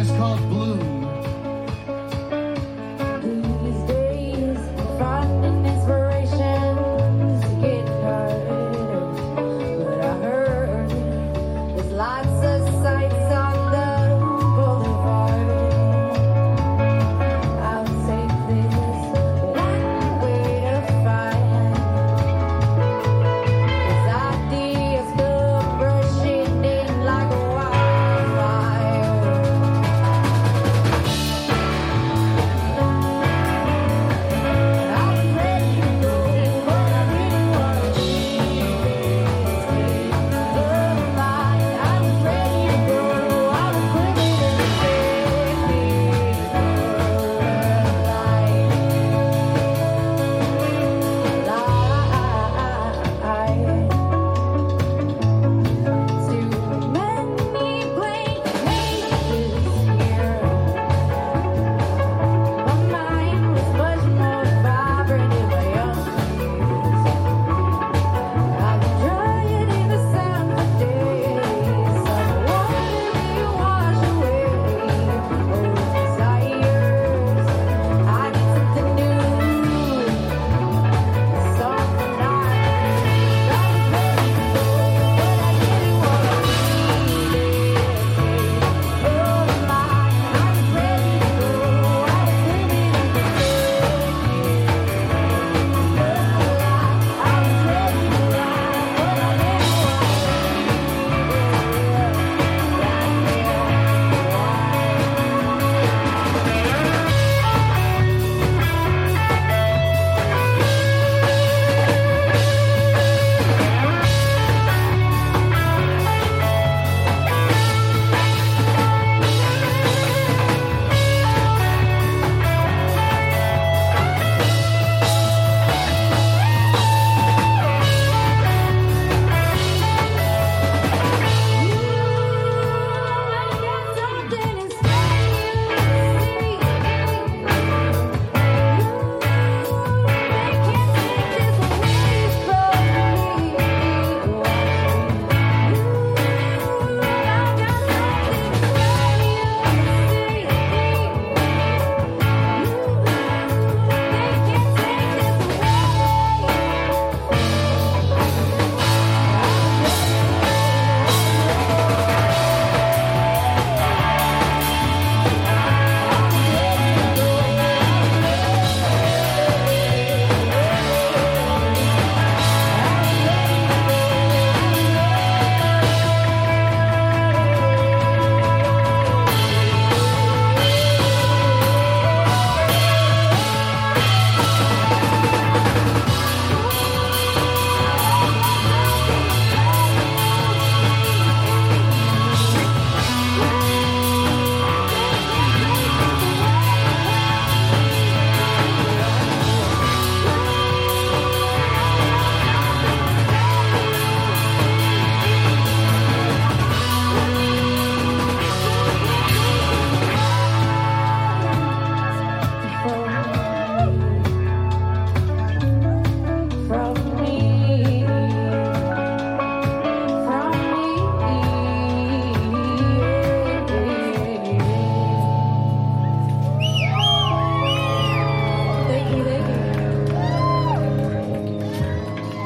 It's is called Bloom.